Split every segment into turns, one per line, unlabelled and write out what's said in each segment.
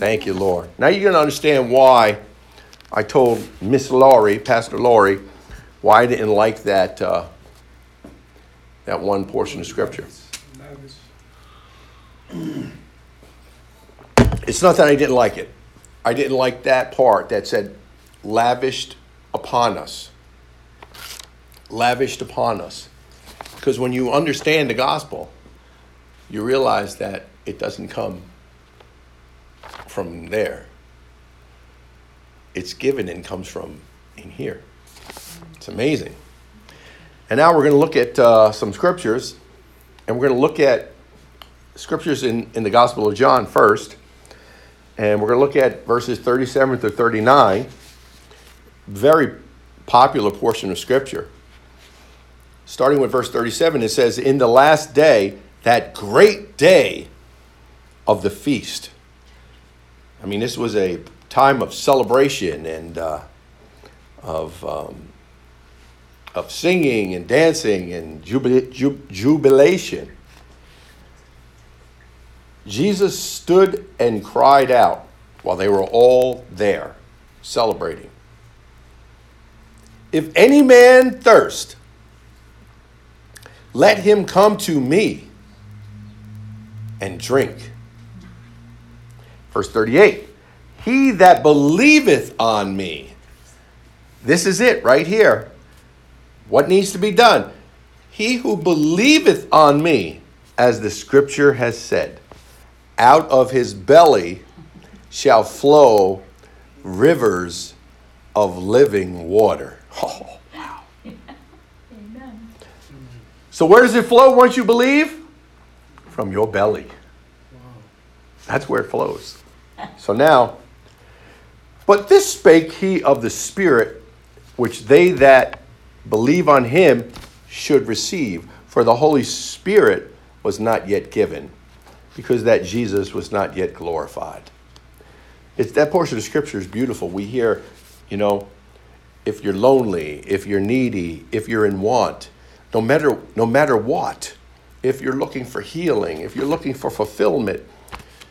Thank you, Lord. Now you're going to understand why I told Miss Laurie, Pastor Laurie, why I didn't like that, uh, that one portion of Scripture. It's not that I didn't like it. I didn't like that part that said, lavished upon us. Lavished upon us. Because when you understand the gospel, you realize that it doesn't come from there. It's given and comes from in here. It's amazing. And now we're going to look at uh, some scriptures, and we're going to look at scriptures in, in the Gospel of John first. And we're going to look at verses 37 through 39. Very popular portion of scripture. Starting with verse 37, it says, In the last day, that great day of the feast. I mean, this was a time of celebration and uh, of, um, of singing and dancing and jubil- jubilation. Jesus stood and cried out while they were all there celebrating. If any man thirst, let him come to me and drink. Verse 38 He that believeth on me. This is it right here. What needs to be done? He who believeth on me, as the scripture has said, out of his belly shall flow rivers of living water. Oh, wow. Amen. So, where does it flow once you believe? From your belly. That's where it flows. So now, but this spake he of the Spirit, which they that believe on him should receive. For the Holy Spirit was not yet given, because that Jesus was not yet glorified. It's, that portion of Scripture is beautiful. We hear, you know, if you're lonely, if you're needy, if you're in want, no matter, no matter what, if you're looking for healing, if you're looking for fulfillment,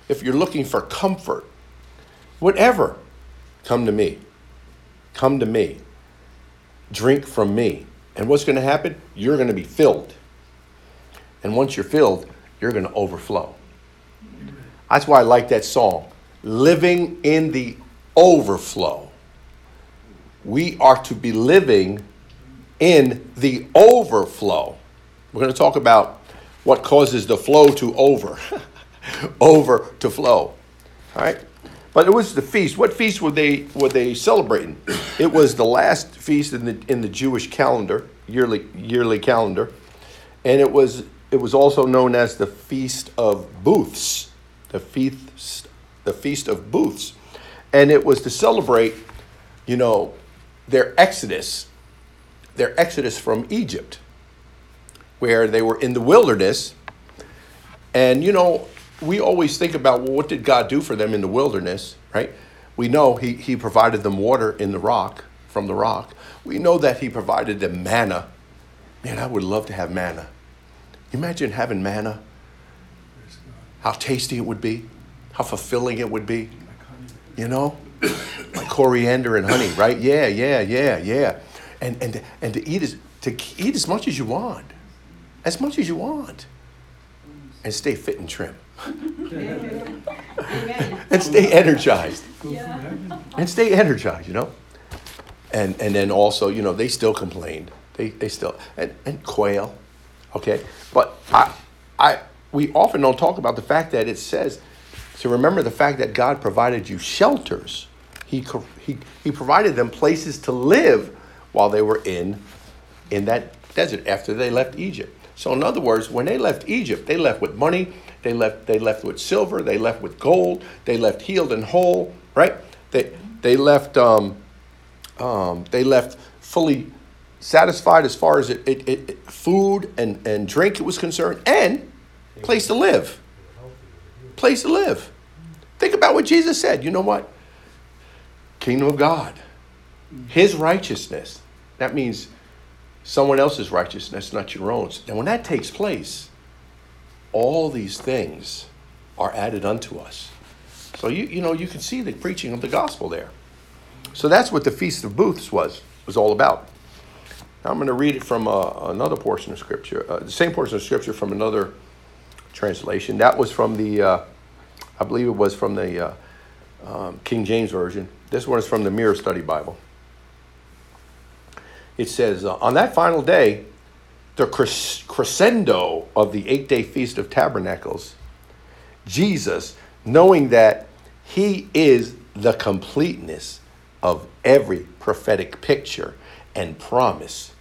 if you're looking for comfort, whatever, come to me. Come to me. Drink from me. And what's going to happen? You're going to be filled. And once you're filled, you're going to overflow. That's why I like that song. Living in the overflow. We are to be living in the overflow. We're going to talk about what causes the flow to over. over to flow. All right? But it was the feast. What feast were they were they celebrating? It was the last feast in the in the Jewish calendar, yearly yearly calendar. And it was it was also known as the Feast of Booths. The feast the Feast of Booths. And it was to celebrate, you know, their exodus, their exodus from Egypt, where they were in the wilderness. And you know, we always think about, well, what did God do for them in the wilderness, right? We know he, he provided them water in the rock, from the rock. We know that He provided them manna. Man, I would love to have manna. Imagine having manna. How tasty it would be, how fulfilling it would be. You know? like coriander and honey, right? Yeah, yeah, yeah, yeah. And, and, and to, eat as, to eat as much as you want, as much as you want, and stay fit and trim and stay energized. And stay energized, you know. And and then also, you know, they still complained. They they still and, and quail. Okay. But I I we often don't talk about the fact that it says to remember the fact that God provided you shelters. He, he, he provided them places to live while they were in, in that desert after they left Egypt. So, in other words, when they left Egypt, they left with money, they left, they left with silver. They left with gold. They left healed and whole, right? They, they, left, um, um, they left fully satisfied as far as it, it, it, food and, and drink was concerned, and place to live. Place to live. Think about what Jesus said. You know what? Kingdom of God. His righteousness. That means someone else's righteousness, not your own. And when that takes place, all these things are added unto us. So you you know you can see the preaching of the gospel there. So that's what the Feast of Booths was was all about. Now I'm going to read it from uh, another portion of Scripture, uh, the same portion of Scripture from another translation. That was from the, uh, I believe it was from the uh, um, King James Version. This one is from the Mirror Study Bible. It says, uh, On that final day, the crescendo of the eight day Feast of Tabernacles, Jesus, knowing that he is the completeness of every prophetic picture and promise,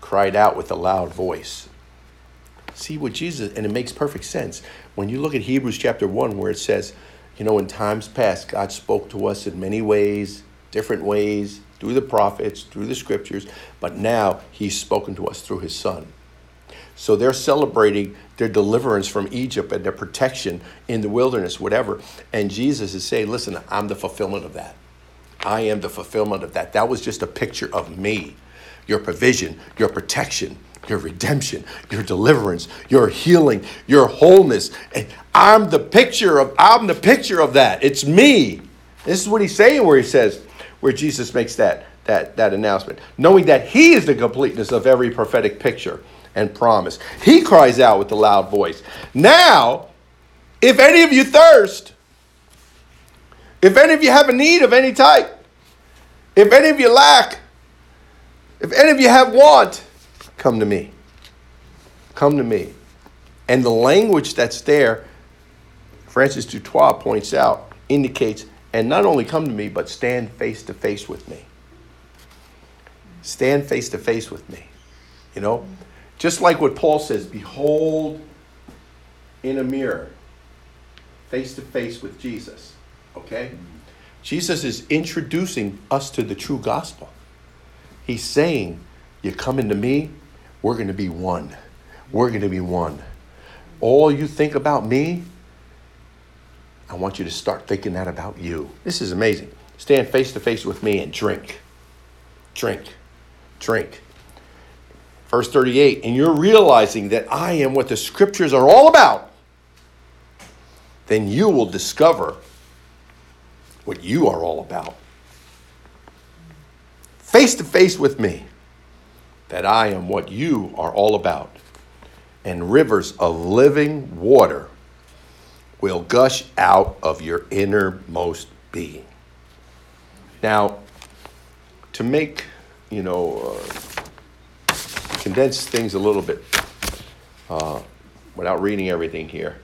cried out with a loud voice. See what Jesus, and it makes perfect sense. When you look at Hebrews chapter 1, where it says, you know, in times past, God spoke to us in many ways, different ways, through the prophets, through the scriptures, but now He's spoken to us through His Son. So they're celebrating their deliverance from Egypt and their protection in the wilderness, whatever. And Jesus is saying, listen, I'm the fulfillment of that. I am the fulfillment of that. That was just a picture of me, your provision, your protection, your redemption, your deliverance, your healing, your wholeness. And I'm the picture of I'm the picture of that. It's me. This is what he's saying where he says where Jesus makes that that that announcement, knowing that he is the completeness of every prophetic picture and promise. He cries out with a loud voice. Now, if any of you thirst, if any of you have a need of any type, if any of you lack, if any of you have want, come to me. Come to me. And the language that's there, Francis du Toit points out, indicates, and not only come to me, but stand face to face with me. Stand face to face with me. You know? Just like what Paul says, behold in a mirror, face to face with Jesus. Okay? Jesus is introducing us to the true gospel. He's saying, You come into me, we're going to be one. We're going to be one. All you think about me, I want you to start thinking that about you. This is amazing. Stand face to face with me and drink. Drink. Drink. Verse 38 and you're realizing that I am what the scriptures are all about, then you will discover what you are all about. Face to face with me, that I am what you are all about. And rivers of living water will gush out of your innermost being. Now, to make, you know, uh, condense things a little bit uh, without reading everything here,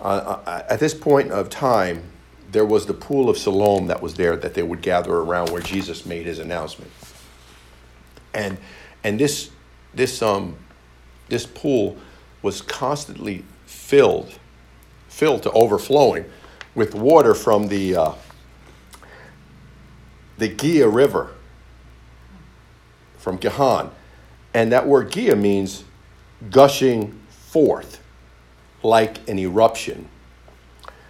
uh, at this point of time, there was the pool of Siloam that was there that they would gather around where Jesus made his announcement. And and this this um this pool was constantly filled filled to overflowing with water from the uh, the Gia River from Gihon. And that word Gia means gushing forth like an eruption.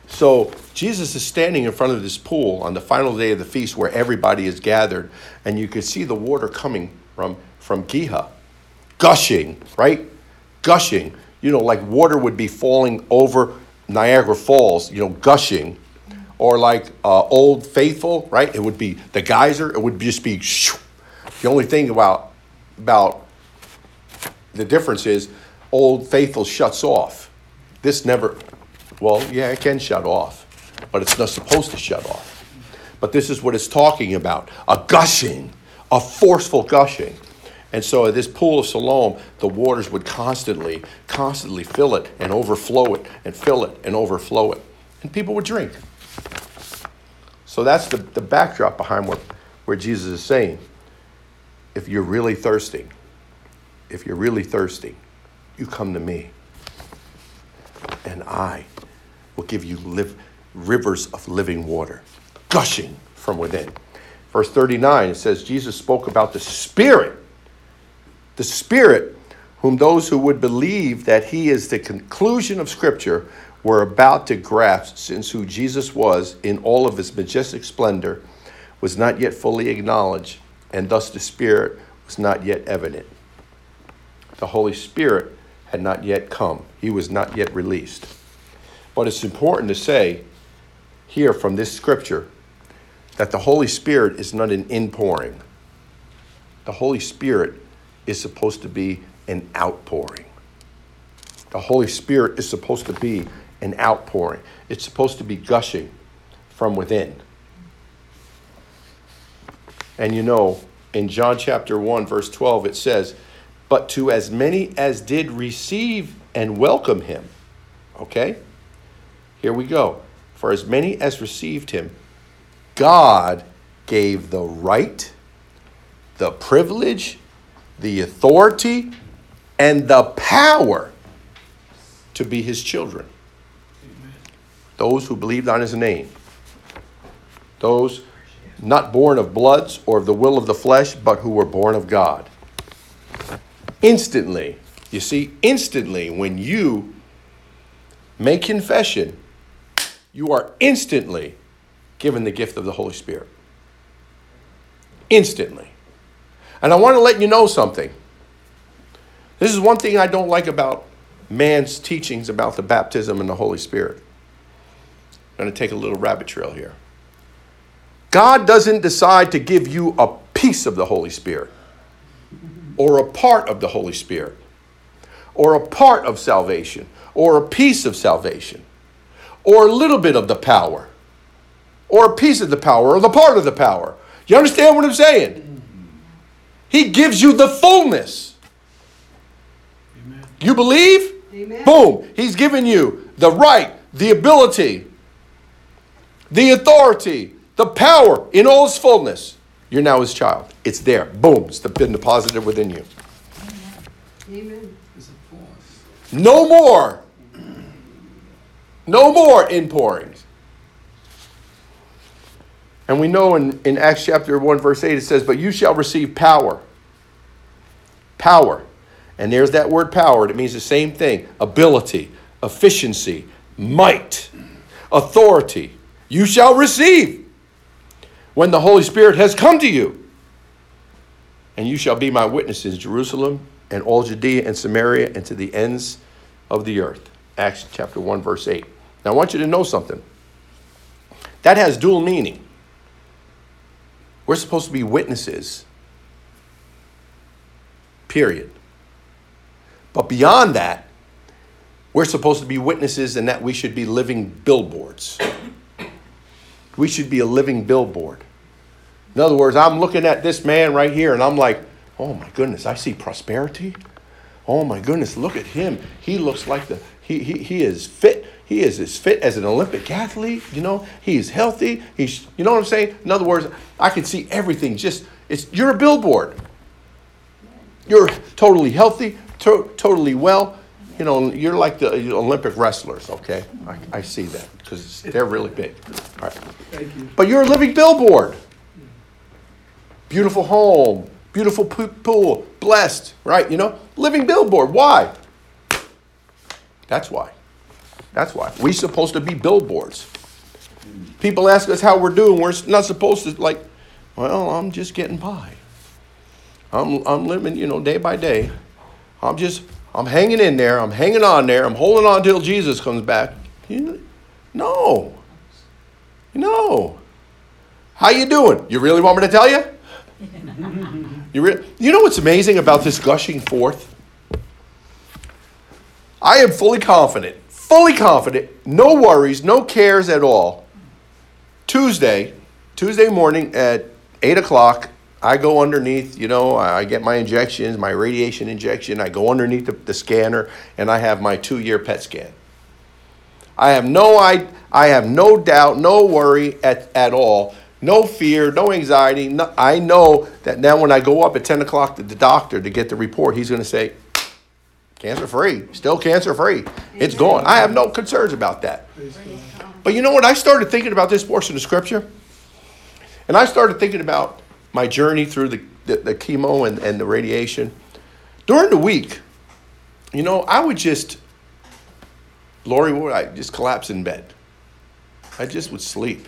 So Jesus is standing in front of this pool on the final day of the feast where everybody is gathered, and you can see the water coming from, from Giha, gushing, right? Gushing. You know, like water would be falling over Niagara Falls, you know, gushing. Or like uh, Old Faithful, right? It would be the geyser, it would just be shoo. The only thing about, about the difference is Old Faithful shuts off. This never, well, yeah, it can shut off, but it's not supposed to shut off. But this is what it's talking about a gushing, a forceful gushing. And so this pool of Siloam, the waters would constantly, constantly fill it and overflow it and fill it and overflow it. And people would drink. So that's the, the backdrop behind what, where Jesus is saying. If you're really thirsty, if you're really thirsty, you come to me. And I will give you live, rivers of living water, gushing from within. Verse 39, it says, Jesus spoke about the Spirit, the Spirit, whom those who would believe that he is the conclusion of Scripture were about to grasp, since who Jesus was in all of his majestic splendor was not yet fully acknowledged, and thus the Spirit was not yet evident. The Holy Spirit had not yet come, he was not yet released. But it's important to say here from this scripture that the Holy Spirit is not an inpouring. The Holy Spirit is supposed to be an outpouring. The Holy Spirit is supposed to be an outpouring. It's supposed to be gushing from within. And you know, in John chapter 1, verse 12, it says, But to as many as did receive and welcome him. Okay? Here we go. For as many as received him, God gave the right, the privilege, the authority, and the power to be his children. Amen. Those who believed on his name. Those not born of bloods or of the will of the flesh, but who were born of God. Instantly, you see, instantly, when you make confession, you are instantly given the gift of the Holy Spirit. Instantly. And I want to let you know something. This is one thing I don't like about man's teachings about the baptism and the Holy Spirit. I'm going to take a little rabbit trail here. God doesn't decide to give you a piece of the Holy Spirit or a part of the Holy Spirit or a part of salvation or a piece of salvation or a little bit of the power or a piece of the power or the part of the power. You understand what I'm saying? He gives you the fullness. Amen. You believe? Amen. Boom. He's given you the right, the ability, the authority, the power in all its fullness. You're now his child. It's there. Boom. It's been deposited within you. Amen. No more. No more inpourings. And we know in, in Acts chapter 1, verse 8, it says, But you shall receive power. Power. And there's that word power. It means the same thing ability, efficiency, might, authority. You shall receive when the Holy Spirit has come to you. And you shall be my witnesses, Jerusalem and all Judea and Samaria and to the ends of the earth. Acts chapter 1, verse 8. Now I want you to know something. That has dual meaning. We're supposed to be witnesses, period. But beyond that, we're supposed to be witnesses and that we should be living billboards. We should be a living billboard. In other words, I'm looking at this man right here and I'm like, oh my goodness, I see prosperity. Oh my goodness, look at him. He looks like the, he, he, he is fit. He is as fit as an Olympic athlete. You know, he's healthy. He's, you know what I'm saying? In other words, I can see everything. Just, it's, you're a billboard. You're totally healthy, to, totally well. You know, you're like the Olympic wrestlers, okay? I, I see that because they're really big. All right. Thank you. But you're a living billboard. Beautiful home, beautiful pool, blessed, right? You know, living billboard. Why? That's why. That's why. We're supposed to be billboards. People ask us how we're doing. We're not supposed to, like, well, I'm just getting by. I'm, I'm living, you know, day by day. I'm just, I'm hanging in there. I'm hanging on there. I'm holding on till Jesus comes back. No. No. How you doing? You really want me to tell you? you, re- you know what's amazing about this gushing forth? I am fully confident, fully confident, no worries, no cares at all. Tuesday, Tuesday morning at 8 o'clock, I go underneath, you know, I get my injections, my radiation injection. I go underneath the, the scanner and I have my two year PET scan. I have no I, I have no doubt, no worry at, at all, no fear, no anxiety. No, I know that now when I go up at 10 o'clock to the doctor to get the report, he's going to say, cancer free, still cancer free. It's gone. I have no concerns about that. But you know what? I started thinking about this portion of scripture. And I started thinking about my journey through the, the, the chemo and, and the radiation. During the week, you know, I would just Lori would I just collapse in bed. I just would sleep.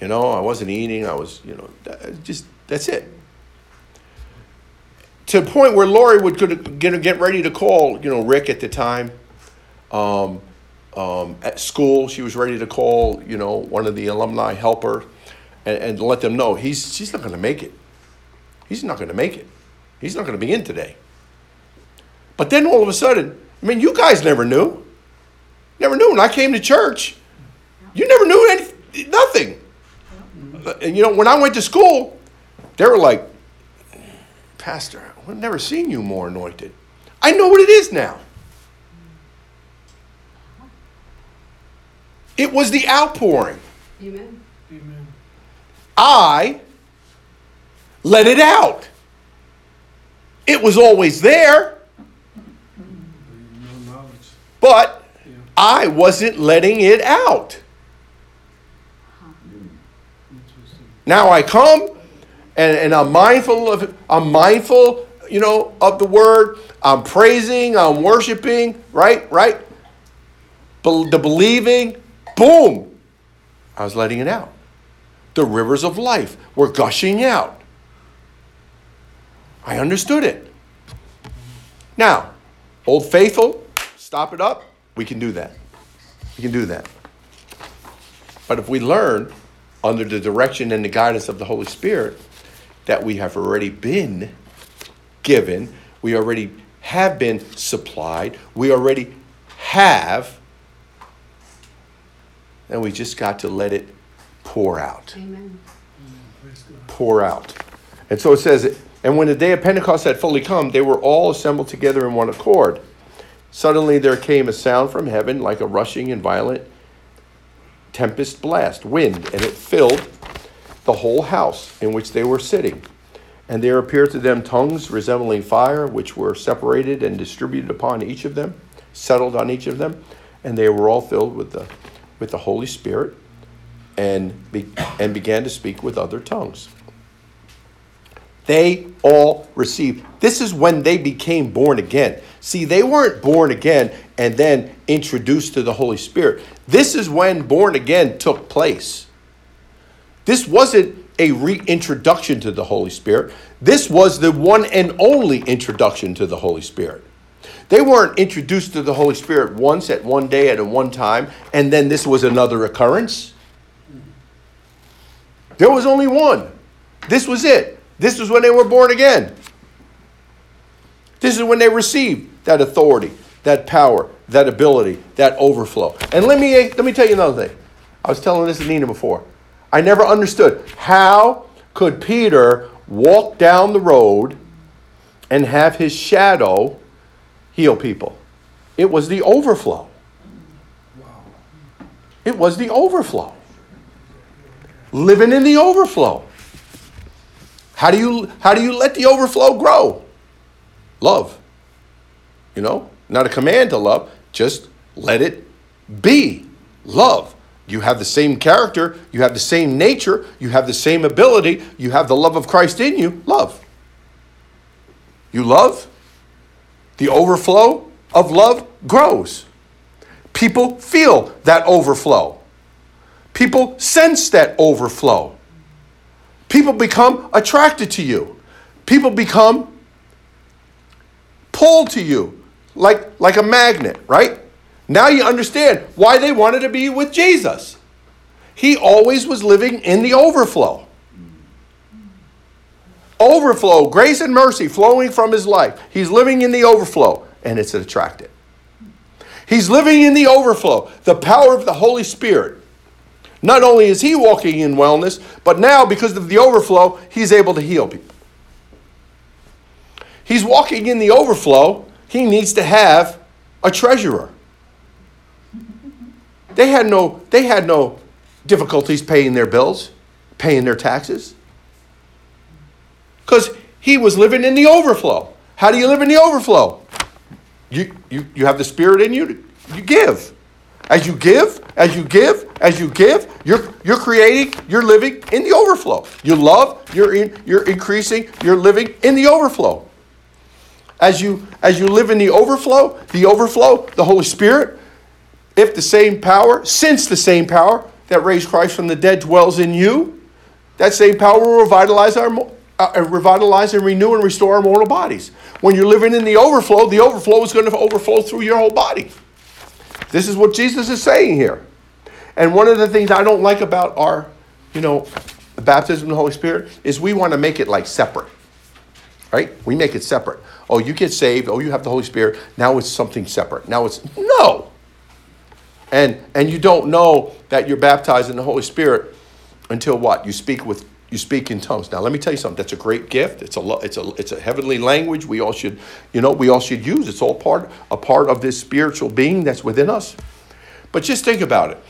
You know, I wasn't eating. I was, you know, just that's it. To the point where Lori would get, get ready to call, you know, Rick at the time. Um, um, at school. She was ready to call, you know, one of the alumni helper and, and let them know he's she's not going to make it. He's not going to make it. He's not going to be in today. But then all of a sudden, I mean, you guys never knew. Never knew. When I came to church, you never knew anything, nothing. And you know, when I went to school, they were like, Pastor, I've never seen you more anointed. I know what it is now. It was the outpouring.
Amen.
Amen.
I let it out. It was always there, but I wasn't letting it out.
Uh-huh.
Now I come and, and I'm mindful of I'm mindful, you know, of the word. I'm praising, I'm worshiping, right? Right? Bel- The believing, boom. I was letting it out. The rivers of life were gushing out. I understood it. Now, Old Faithful, stop it up. We can do that. We can do that. But if we learn under the direction and the guidance of the Holy Spirit that we have already been given, we already have been supplied, we already have, and we just got to let it pour out
Amen.
Pour out. And so it says, and when the day of Pentecost had fully come, they were all assembled together in one accord. Suddenly there came a sound from heaven like a rushing and violent tempest blast, wind, and it filled the whole house in which they were sitting. And there appeared to them tongues resembling fire, which were separated and distributed upon each of them, settled on each of them, and they were all filled with the with the Holy Spirit, and be, and began to speak with other tongues. They all received. This is when they became born again. See, they weren't born again and then introduced to the Holy Spirit. This is when born again took place. This wasn't a reintroduction to the Holy Spirit. This was the one and only introduction to the Holy Spirit. They weren't introduced to the Holy Spirit once at one day at a one time, and then this was another occurrence. There was only one. This was it. This was when they were born again. This is when they received that authority, that power, that ability, that overflow. And let me let me tell you another thing. I was telling this to Nina before. I never understood how could Peter walk down the road and have his shadow heal people. It was the overflow. It was the overflow. Living in the overflow. How do you how do you let the overflow grow? Love. You know, not a command to love, just let it be. Love. You have the same character, you have the same nature, you have the same ability, you have the love of Christ in you. Love. You love, the overflow of love grows. People feel that overflow. People sense that overflow. People become attracted to you. People become pulled to you like, like a magnet, right? Now you understand why they wanted to be with Jesus. He always was living in the overflow. Overflow, grace and mercy flowing from his life. He's living in the overflow, and it's attractive. He's living in the overflow, the power of the Holy Spirit. Not only is he walking in wellness, but now because of the overflow, he's able to heal people. He's walking in the overflow, he needs to have a treasurer. They had no they had no difficulties paying their bills, paying their taxes. Cuz he was living in the overflow. How do you live in the overflow? You, you, you have the Spirit in you, you give. As you give, as you give, as you give, you're, you're creating, you're living in the overflow. You love, you're, in, you're increasing, you're living in the overflow. As you, as you live in the overflow, the overflow, the Holy Spirit, if the same power, since the same power that raised Christ from the dead dwells in you, that same power will revitalize our, uh, revitalize and renew and restore our mortal bodies. When you're living in the overflow, the overflow is going to overflow through your whole body. This is what Jesus is saying here. And one of the things I don't like about our, you know, baptism in the Holy Spirit is we want to make it like separate. Right? We make it separate. Oh, you get saved. Oh, you have the Holy Spirit. Now it's something separate. Now it's no. And and you don't know that you're baptized in the Holy Spirit until what? You speak with you speak in tongues. Now, let me tell you something. That's a great gift. It's a it's a it's a heavenly language. We all should, you know, we all should use. It's all part a part of this spiritual being that's within us. But just think about it.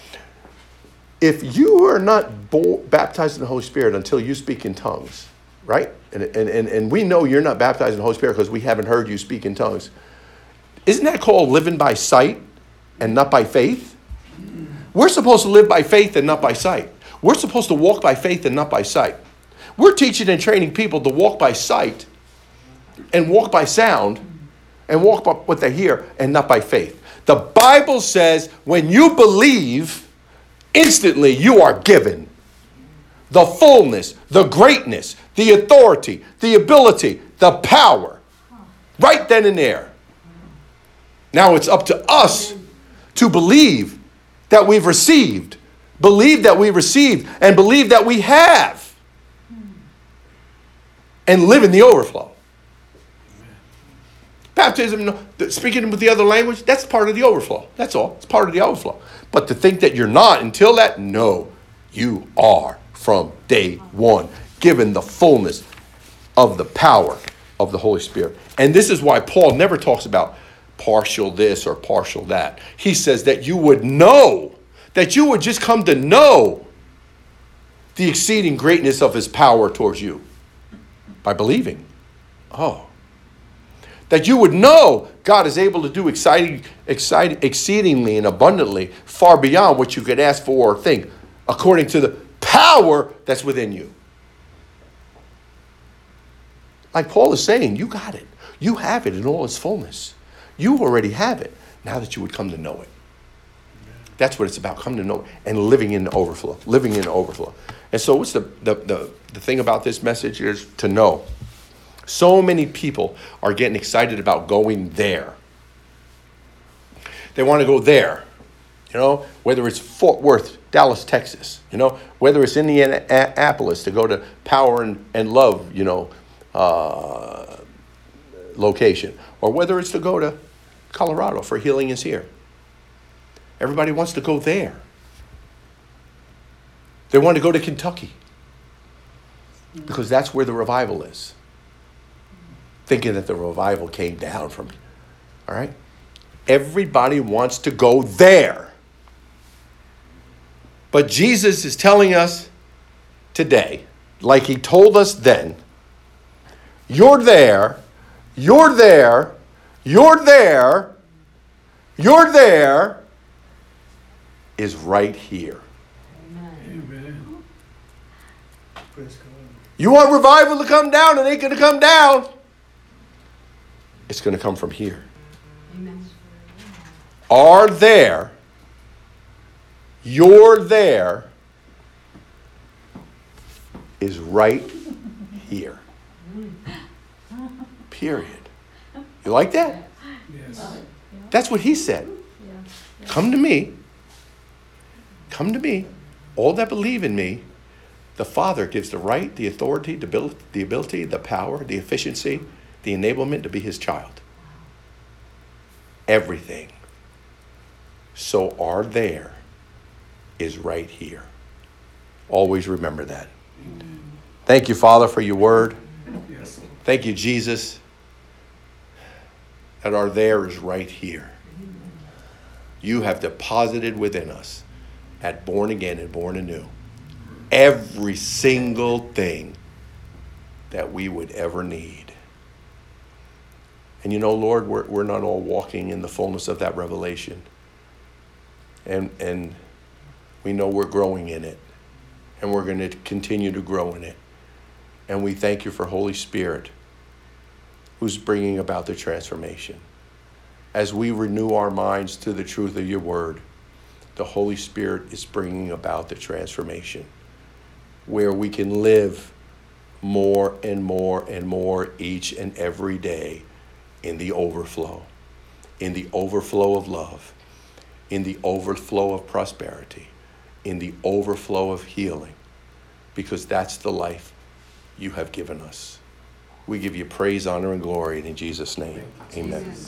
If you are not bo- baptized in the Holy Spirit until you speak in tongues, right? And, and, and, and we know you're not baptized in the Holy Spirit because we haven't heard you speak in tongues. Isn't that called living by sight and not by faith? We're supposed to live by faith and not by sight. We're supposed to walk by faith and not by sight. We're teaching and training people to walk by sight and walk by sound and walk by what they hear and not by faith. The Bible says when you believe, instantly you are given the fullness, the greatness, the authority, the ability, the power, right then and there. Now it's up to us to believe that we've received Believe that we received and believe that we have. And live in the overflow. Baptism, speaking with the other language, that's part of the overflow. That's all. It's part of the overflow. But to think that you're not until that, no, you are from day one, given the fullness of the power of the Holy Spirit. And this is why Paul never talks about partial this or partial that. He says that you would know that you would just come to know the exceeding greatness of his power towards you by believing. Oh. That you would know God is able to do exciting, exciting, exceedingly and abundantly far beyond what you could ask for or think, according to the power that's within you. Like Paul is saying, you got it. You have it in all its fullness. You already have it. Now that you would come to know it. That's what it's about, coming to know and living in the overflow, living in the overflow. And so what's the, the, the, the thing about this message is to know. So many people are getting excited about going there. They want to go there, you know, whether it's Fort Worth, Dallas, Texas, you know, whether it's Indianapolis to go to Power and, and Love, you know, uh, location, or whether it's to go to Colorado for Healing is Here. Everybody wants to go there. They want to go to Kentucky because that's where the revival is. Thinking that the revival came down from, all right? Everybody wants to go there. But Jesus is telling us today, like he told us then, you're there, you're there, you're there, you're there, is right here.
Amen.
You want revival to come down, and it ain't going to come down. It's going to come from here. Amen. Are there, you're there, is right here. Period. You like that?
Yes.
That's what he said. Come to me. Come to me, all that believe in me. The Father gives the right, the authority, the ability, the power, the efficiency, the enablement to be his child. Everything. So, our there is right here. Always remember that. Thank you, Father, for your word. Thank you, Jesus, that are there is right here. You have deposited within us at born again and born anew every single thing that we would ever need. And you know, Lord, we're, we're not all walking in the fullness of that revelation. And, and we know we're growing in it. And we're going to continue to grow in it. And we thank you for Holy Spirit who's bringing about the transformation. As we renew our minds to the truth of your word, the Holy Spirit is bringing about the transformation where we can live more and more and more each and every day in the overflow, in the overflow of love, in the overflow of prosperity, in the overflow of healing, because that's the life you have given us. We give you praise, honor, and glory And in Jesus' name. Amen.